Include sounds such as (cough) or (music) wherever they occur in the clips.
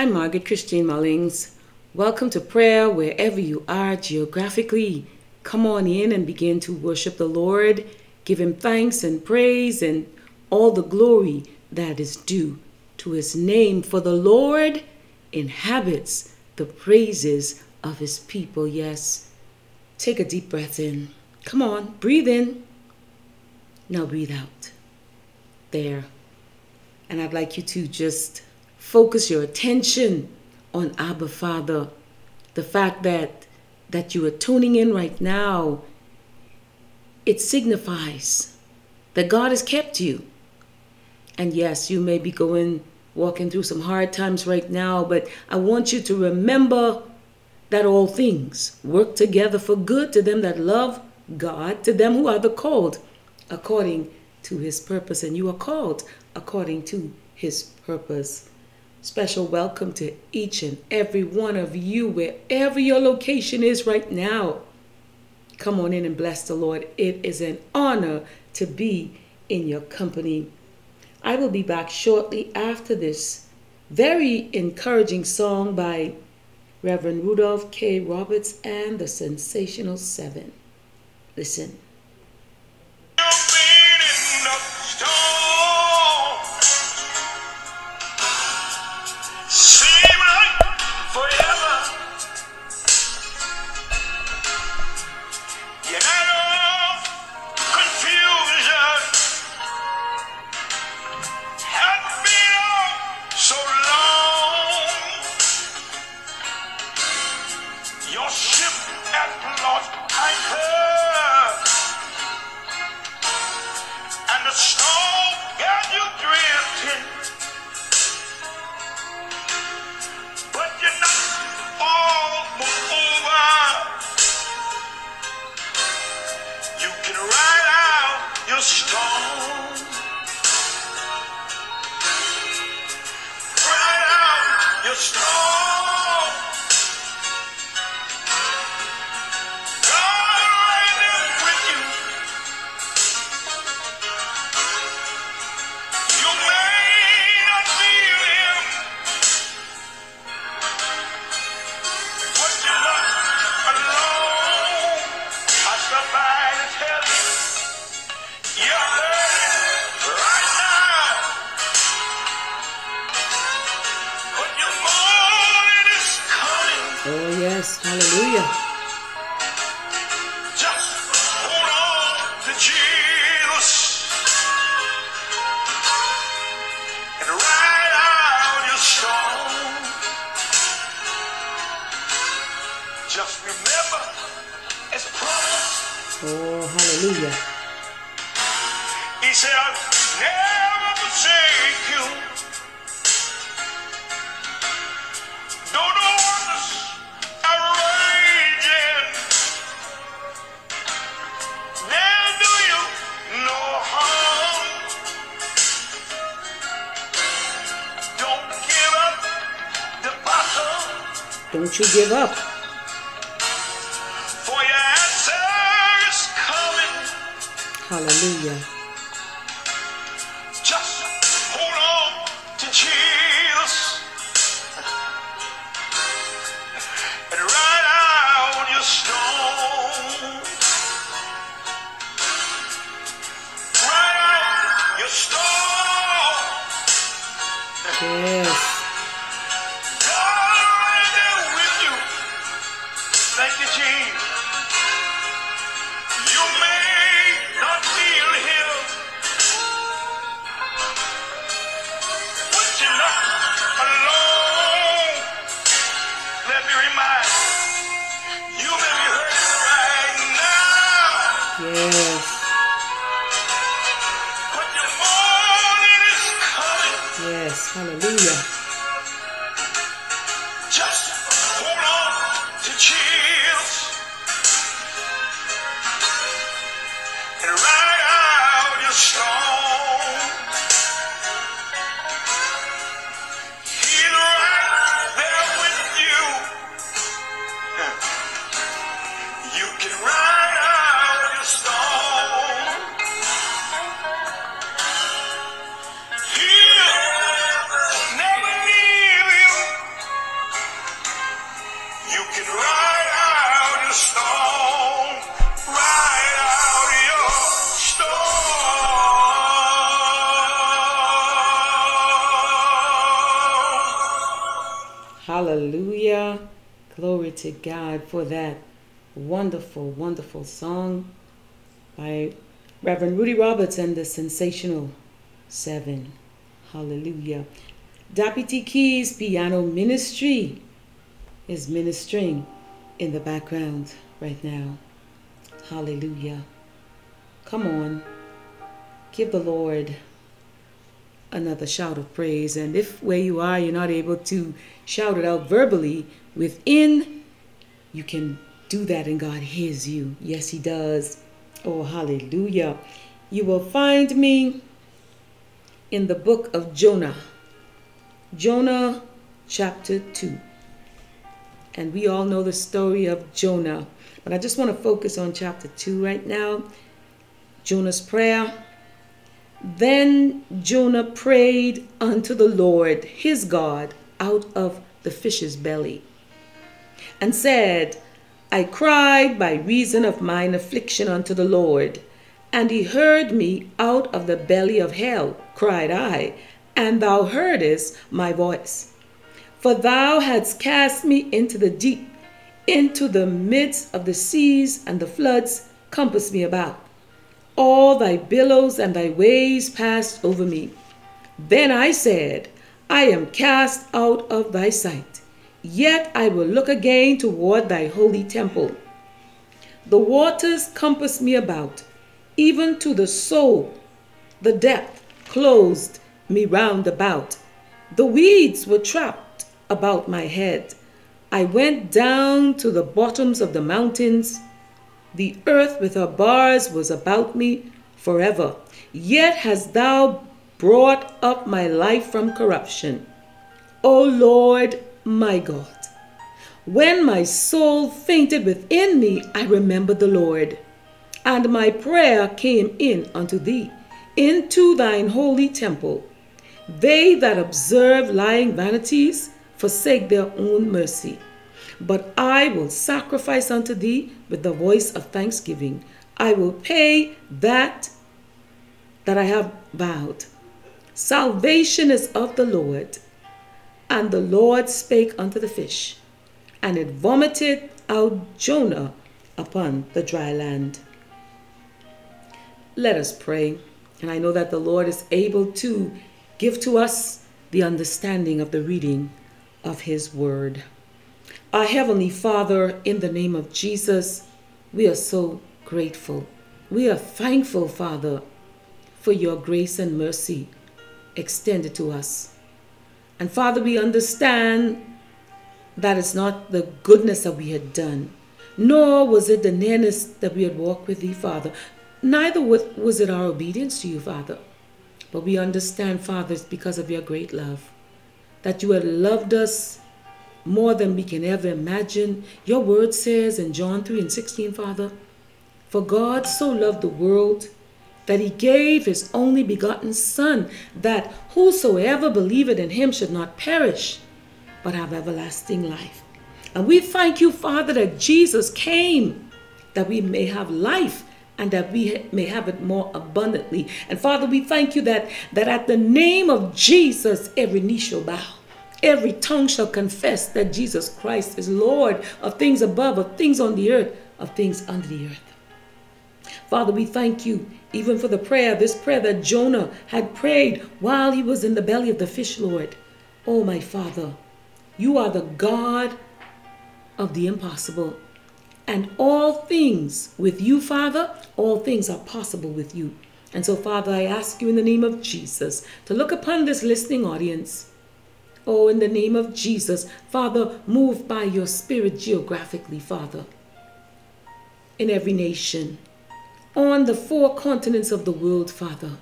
I'm Margaret Christine Mullings. Welcome to prayer wherever you are geographically. Come on in and begin to worship the Lord. Give him thanks and praise and all the glory that is due to his name. For the Lord inhabits the praises of his people. Yes. Take a deep breath in. Come on, breathe in. Now breathe out. There. And I'd like you to just focus your attention on Abba Father. The fact that that you are tuning in right now, it signifies that God has kept you. And yes, you may be going walking through some hard times right now, but I want you to remember that all things work together for good to them that love God, to them who are the called according to his purpose. And you are called according to his purpose. Special welcome to each and every one of you, wherever your location is right now. Come on in and bless the Lord. It is an honor to be in your company. I will be back shortly after this very encouraging song by Reverend Rudolph K. Roberts and the Sensational Seven. Listen. Stop. Yes, hallelujah. Don't you give up. For your answer is coming. Hallelujah. Just hold on to Jesus. And write out your storm. Write out your storm. Yes. Hallelujah. You can ride out your storm, ride out your storm. Hallelujah. Glory to God for that wonderful, wonderful song by Reverend Rudy Roberts and the Sensational Seven. Hallelujah. Deputy Keys Piano Ministry is ministering in the background right now. Hallelujah. Come on. Give the Lord another shout of praise. And if where you are, you're not able to shout it out verbally, within, you can do that and God hears you. Yes, He does. Oh, hallelujah. You will find me in the book of Jonah. Jonah chapter 2. And we all know the story of Jonah. But I just want to focus on chapter 2 right now. Jonah's prayer. Then Jonah prayed unto the Lord his God out of the fish's belly, and said, I cried by reason of mine affliction unto the Lord, and he heard me out of the belly of hell, cried I, and thou heardest my voice. For thou hadst cast me into the deep, into the midst of the seas, and the floods compassed me about. All thy billows and thy waves passed over me. Then I said, I am cast out of thy sight. Yet I will look again toward thy holy temple. The waters compassed me about, even to the soul. The depth closed me round about. The weeds were trapped about my head. I went down to the bottoms of the mountains. The earth with her bars was about me forever. Yet hast thou brought up my life from corruption. O Lord my God, when my soul fainted within me, I remembered the Lord, and my prayer came in unto thee, into thine holy temple. They that observe lying vanities forsake their own mercy. But I will sacrifice unto thee with the voice of thanksgiving. I will pay that that I have vowed. Salvation is of the Lord. And the Lord spake unto the fish, and it vomited out Jonah upon the dry land. Let us pray. And I know that the Lord is able to give to us the understanding of the reading of His Word. Our Heavenly Father, in the name of Jesus, we are so grateful. We are thankful, Father, for your grace and mercy extended to us. And Father, we understand that it's not the goodness that we had done, nor was it the nearness that we had walked with thee, Father. Neither was it our obedience to you, Father. But we understand, Father, it's because of your great love. That you have loved us more than we can ever imagine. Your word says in John 3 and 16, Father, For God so loved the world that he gave his only begotten Son, that whosoever believeth in him should not perish, but have everlasting life. And we thank you, Father, that Jesus came that we may have life and that we may have it more abundantly. And Father, we thank you that, that at the name of Jesus, every knee shall bow. Every tongue shall confess that Jesus Christ is Lord of things above, of things on the earth, of things under the earth. Father, we thank you even for the prayer, this prayer that Jonah had prayed while he was in the belly of the fish, Lord. Oh, my Father, you are the God of the impossible. And all things with you, Father, all things are possible with you. And so, Father, I ask you in the name of Jesus to look upon this listening audience. Oh, in the name of Jesus, Father, move by your Spirit geographically, Father, in every nation, on the four continents of the world, Father.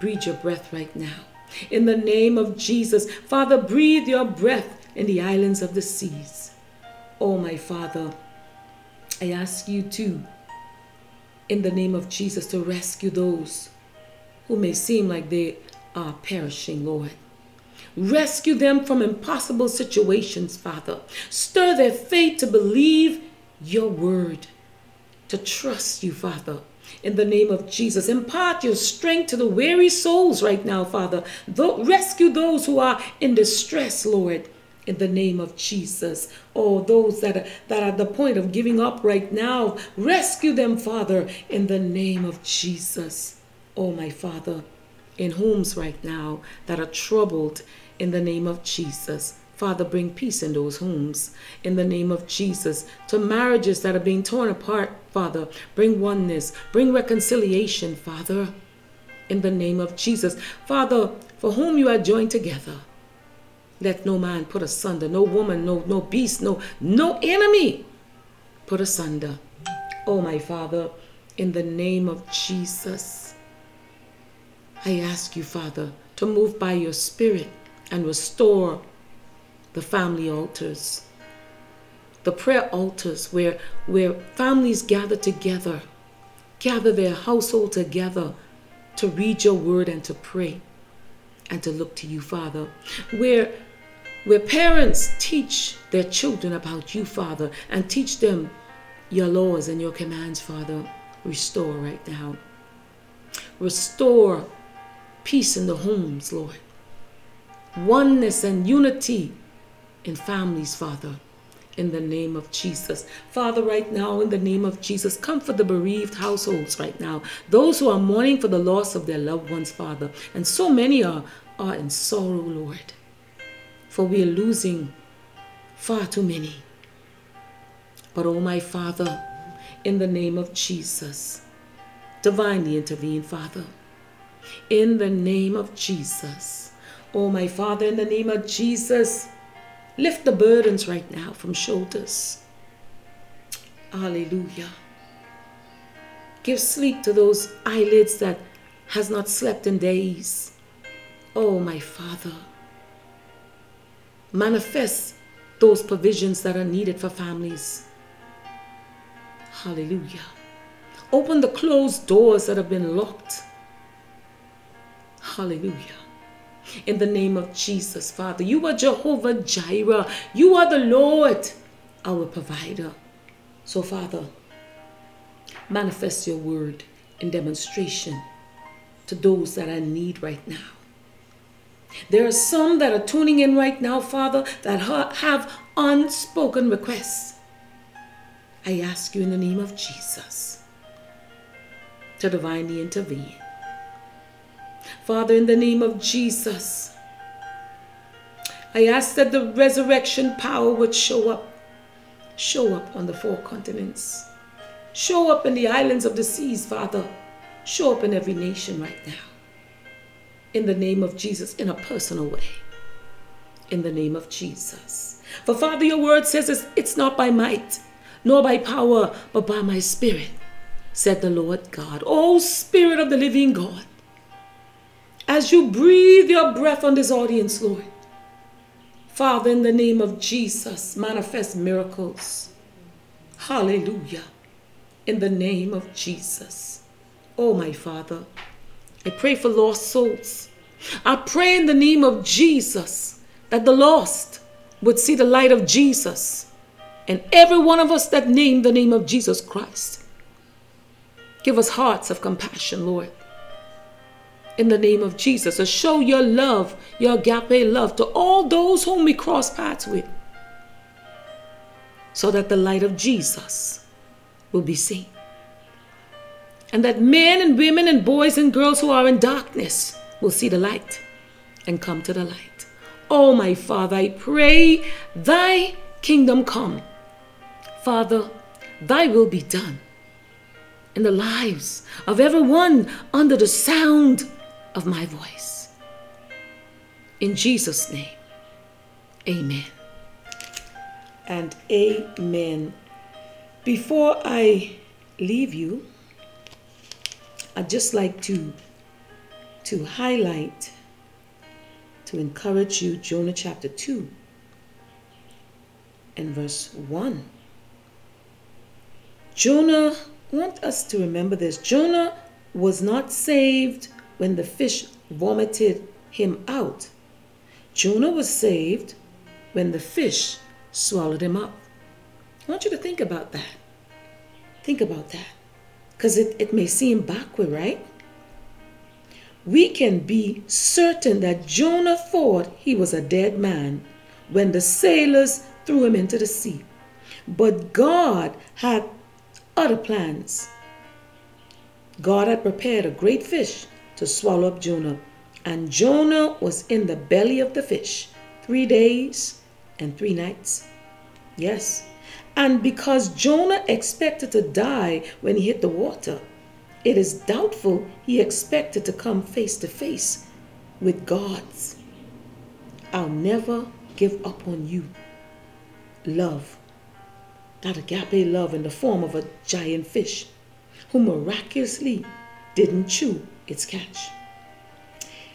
Breathe your breath right now. In the name of Jesus, Father, breathe your breath in the islands of the seas. Oh, my Father, I ask you to, in the name of Jesus, to rescue those who may seem like they are perishing, Lord. Rescue them from impossible situations, Father. Stir their faith to believe your word, to trust you, Father. In the name of Jesus, impart your strength to the weary souls right now, Father. rescue those who are in distress, Lord. In the name of Jesus. Oh, those that are, that are at the point of giving up right now, rescue them, Father, in the name of Jesus. Oh, my Father, in homes right now that are troubled, in the name of Jesus. Father, bring peace in those homes in the name of Jesus. To marriages that are being torn apart, Father, bring oneness, bring reconciliation, Father, in the name of Jesus. Father, for whom you are joined together, let no man put asunder, no woman, no, no beast, no, no enemy put asunder. Oh, my Father, in the name of Jesus, I ask you, Father, to move by your Spirit and restore the family altars, the prayer altars where, where families gather together, gather their household together to read your word and to pray and to look to you, Father, where where parents teach their children about you, Father, and teach them your laws and your commands, Father. Restore right now. Restore peace in the homes, Lord. Oneness and unity in families, Father. In the name of Jesus. Father, right now, in the name of Jesus, comfort the bereaved households right now. Those who are mourning for the loss of their loved ones, Father. And so many are, are in sorrow, Lord for we are losing far too many. But, oh, my Father, in the name of Jesus, divinely intervene, Father. In the name of Jesus. Oh, my Father, in the name of Jesus, lift the burdens right now from shoulders. Hallelujah. Give sleep to those eyelids that has not slept in days. Oh, my Father manifest those provisions that are needed for families. Hallelujah. Open the closed doors that have been locked. Hallelujah. In the name of Jesus, Father, you are Jehovah Jireh. You are the Lord, our provider. So, Father, manifest your word in demonstration to those that are in need right now. There are some that are tuning in right now, Father, that have unspoken requests. I ask you in the name of Jesus to divinely intervene. Father, in the name of Jesus, I ask that the resurrection power would show up, show up on the four continents, show up in the islands of the seas, Father, show up in every nation right now in the name of Jesus in a personal way. In the name of Jesus. For Father, your word says it's, not by might, nor by power, but by my spirit, said the Lord God. O Spirit of the living God, as you breathe your breath on this audience, Lord, Father, in the name of Jesus, manifest miracles. Hallelujah. In the name of Jesus. Oh, my Father, I pray for lost souls. I pray in the name of Jesus that the lost would see the light of Jesus and every one of us that name the name of Jesus Christ. Give us hearts of compassion, Lord. In the name of Jesus, to show your love, your agape love to all those whom we cross paths with, so that the light of Jesus will be seen and that men and women and boys and girls who are in darkness will see the light and come to the light. Oh, my Father, I pray thy kingdom come. Father, thy will be done in the lives of everyone under the sound of my voice. In Jesus' name, amen. And amen. Before I leave you, I'd just like to, to highlight, to encourage you, Jonah chapter 2 and verse 1. Jonah, I want us to remember this. Jonah was not saved when the fish vomited him out. Jonah was saved when the fish swallowed him up. I want you to think about that. Think about that because it, it may seem backward, right? We can be certain that Jonah thought he was a dead man when the sailors threw him into the sea. But God had other plans. God had prepared a great fish to swallow up Jonah, and Jonah was in the belly of the fish three days and three nights. Yes. And because Jonah expected to die when he hit the water, it is doubtful he expected to come face to face with God's. I'll never give up on you. Love. That agape love in the form of a giant fish who miraculously didn't chew its catch.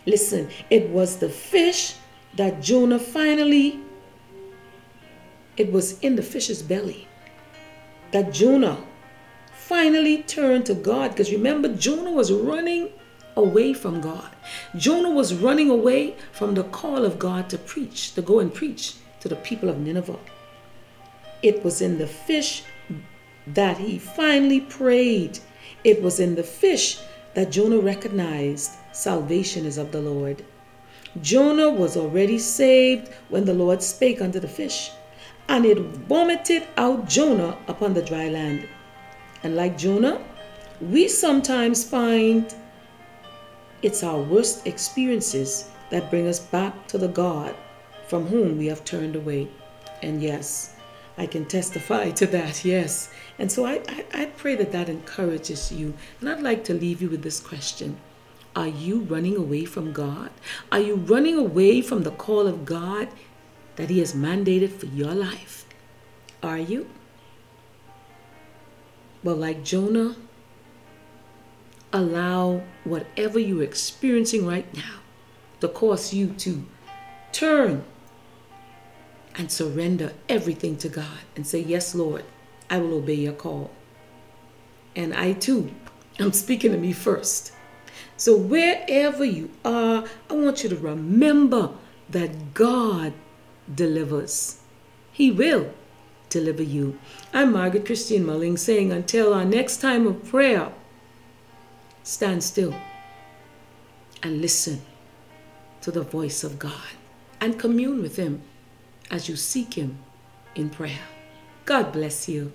Listen, it was the fish that Jonah finally, it was in the fish's belly that Jonah finally turned to God. Because remember, Jonah was running away from God. Jonah was running away from the call of God to preach, to go and preach to the people of Nineveh. It was in the fish that he finally prayed. It was in the fish that Jonah recognized salvation is of the Lord. Jonah was already saved when the Lord spake unto the fish, and it vomited out Jonah upon the dry land. And like Jonah, we sometimes find it's our worst experiences that bring us back to the God from whom we have turned away. And yes, I can testify to that, (laughs) yes. And so I, I, I, pray that that encourages you. And I'd like to leave you with this question Are you running away from God? Are you running away from the call of God that He has mandated for your life? Are you? Well, like Jonah, allow whatever you're experiencing right now to cause you to turn and surrender everything to God and say, Yes, Lord, I will obey your call. And I too, I'm speaking to me first. So wherever you are, I want you to remember that God delivers. He will deliver you. I'm Margaret Christine Mulling saying until our next time of prayer, stand still and listen to the voice of God and commune with Him as you seek Him in prayer. God bless you.